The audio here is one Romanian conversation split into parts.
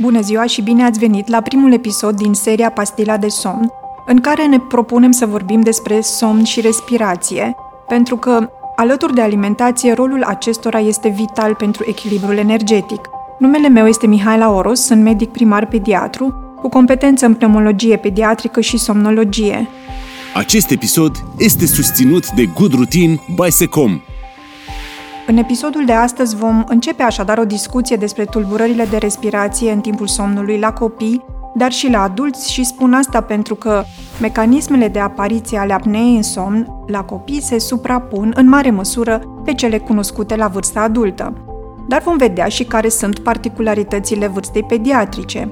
Bună ziua și bine ați venit la primul episod din seria Pastila de somn, în care ne propunem să vorbim despre somn și respirație, pentru că, alături de alimentație, rolul acestora este vital pentru echilibrul energetic. Numele meu este Mihaela Oros, sunt medic primar pediatru, cu competență în pneumologie pediatrică și somnologie. Acest episod este susținut de Good Routine by Secom. În episodul de astăzi vom începe așadar o discuție despre tulburările de respirație în timpul somnului la copii, dar și la adulți și spun asta pentru că mecanismele de apariție ale apneei în somn la copii se suprapun în mare măsură pe cele cunoscute la vârsta adultă. Dar vom vedea și care sunt particularitățile vârstei pediatrice.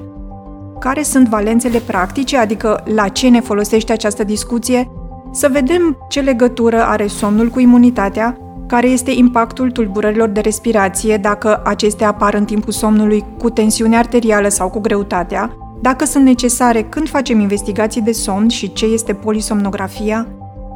Care sunt valențele practice, adică la ce ne folosește această discuție, să vedem ce legătură are somnul cu imunitatea care este impactul tulburărilor de respirație dacă acestea apar în timpul somnului cu tensiune arterială sau cu greutatea, dacă sunt necesare când facem investigații de somn și ce este polisomnografia,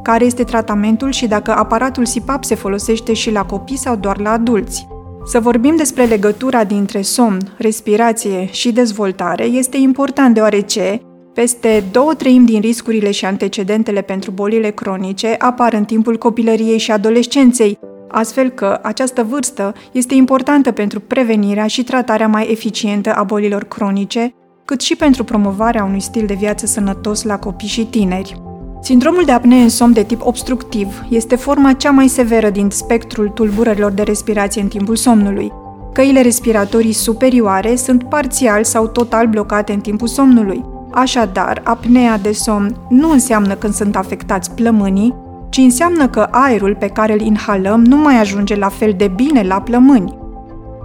care este tratamentul și dacă aparatul SIPAP se folosește și la copii sau doar la adulți. Să vorbim despre legătura dintre somn, respirație și dezvoltare este important deoarece peste două treimi din riscurile și antecedentele pentru bolile cronice apar în timpul copilăriei și adolescenței, astfel că această vârstă este importantă pentru prevenirea și tratarea mai eficientă a bolilor cronice, cât și pentru promovarea unui stil de viață sănătos la copii și tineri. Sindromul de apnee în somn de tip obstructiv este forma cea mai severă din spectrul tulburărilor de respirație în timpul somnului. Căile respiratorii superioare sunt parțial sau total blocate în timpul somnului. Așadar, apnea de somn nu înseamnă când sunt afectați plămânii, ci înseamnă că aerul pe care îl inhalăm nu mai ajunge la fel de bine la plămâni.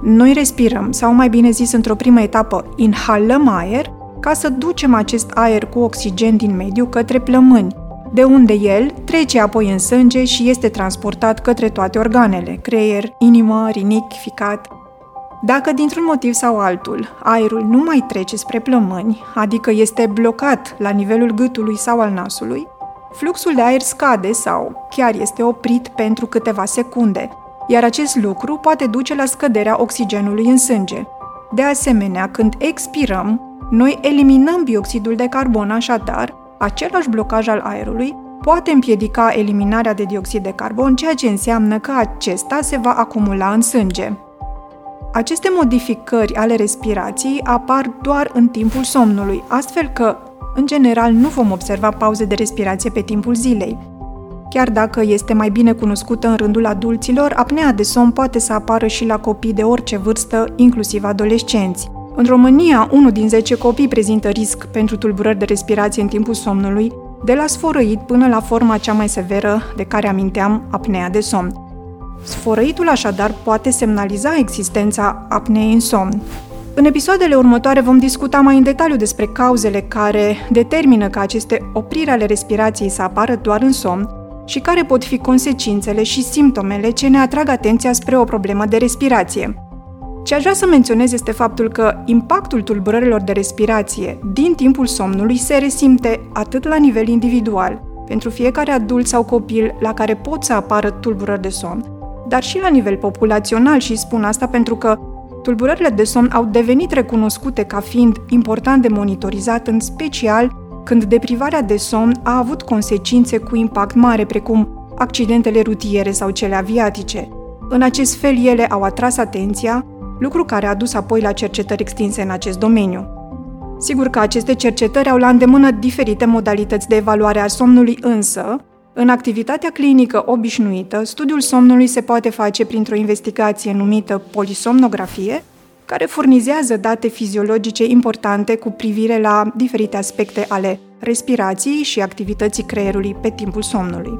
Noi respirăm, sau mai bine zis într-o primă etapă, inhalăm aer ca să ducem acest aer cu oxigen din mediu către plămâni, de unde el trece apoi în sânge și este transportat către toate organele, creier, inimă, rinic, ficat. Dacă dintr-un motiv sau altul aerul nu mai trece spre plămâni, adică este blocat la nivelul gâtului sau al nasului, fluxul de aer scade sau chiar este oprit pentru câteva secunde, iar acest lucru poate duce la scăderea oxigenului în sânge. De asemenea, când expirăm, noi eliminăm bioxidul de carbon, așadar, același blocaj al aerului poate împiedica eliminarea de dioxid de carbon, ceea ce înseamnă că acesta se va acumula în sânge. Aceste modificări ale respirației apar doar în timpul somnului, astfel că în general, nu vom observa pauze de respirație pe timpul zilei. Chiar dacă este mai bine cunoscută în rândul adulților, apnea de somn poate să apară și la copii de orice vârstă, inclusiv adolescenți. În România, unul din 10 copii prezintă risc pentru tulburări de respirație în timpul somnului, de la sfărăit până la forma cea mai severă de care aminteam, apnea de somn. Sfărăitul așadar poate semnaliza existența apneei în somn. În episoadele următoare vom discuta mai în detaliu despre cauzele care determină ca aceste opriri ale respirației să apară doar în somn și care pot fi consecințele și simptomele ce ne atrag atenția spre o problemă de respirație. Ce aș vrea să menționez este faptul că impactul tulburărilor de respirație din timpul somnului se resimte atât la nivel individual, pentru fiecare adult sau copil la care pot să apară tulburări de somn, dar și la nivel populațional și spun asta pentru că Tulburările de somn au devenit recunoscute ca fiind important de monitorizat, în special când deprivarea de somn a avut consecințe cu impact mare, precum accidentele rutiere sau cele aviatice. În acest fel, ele au atras atenția, lucru care a dus apoi la cercetări extinse în acest domeniu. Sigur că aceste cercetări au la îndemână diferite modalități de evaluare a somnului, însă, în activitatea clinică obișnuită, studiul somnului se poate face printr-o investigație numită polisomnografie, care furnizează date fiziologice importante cu privire la diferite aspecte ale respirației și activității creierului pe timpul somnului.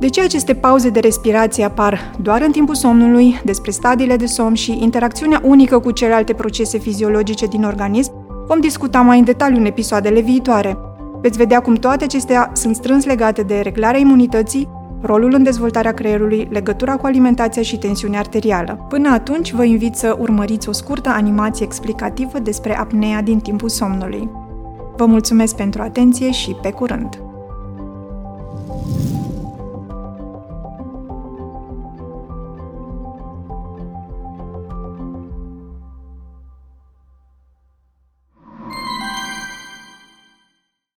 De ce aceste pauze de respirație apar doar în timpul somnului, despre stadiile de somn și interacțiunea unică cu celelalte procese fiziologice din organism, vom discuta mai în detaliu în episoadele viitoare – Veți vedea cum toate acestea sunt strâns legate de reglarea imunității, rolul în dezvoltarea creierului, legătura cu alimentația și tensiunea arterială. Până atunci, vă invit să urmăriți o scurtă animație explicativă despre apnea din timpul somnului. Vă mulțumesc pentru atenție și pe curând!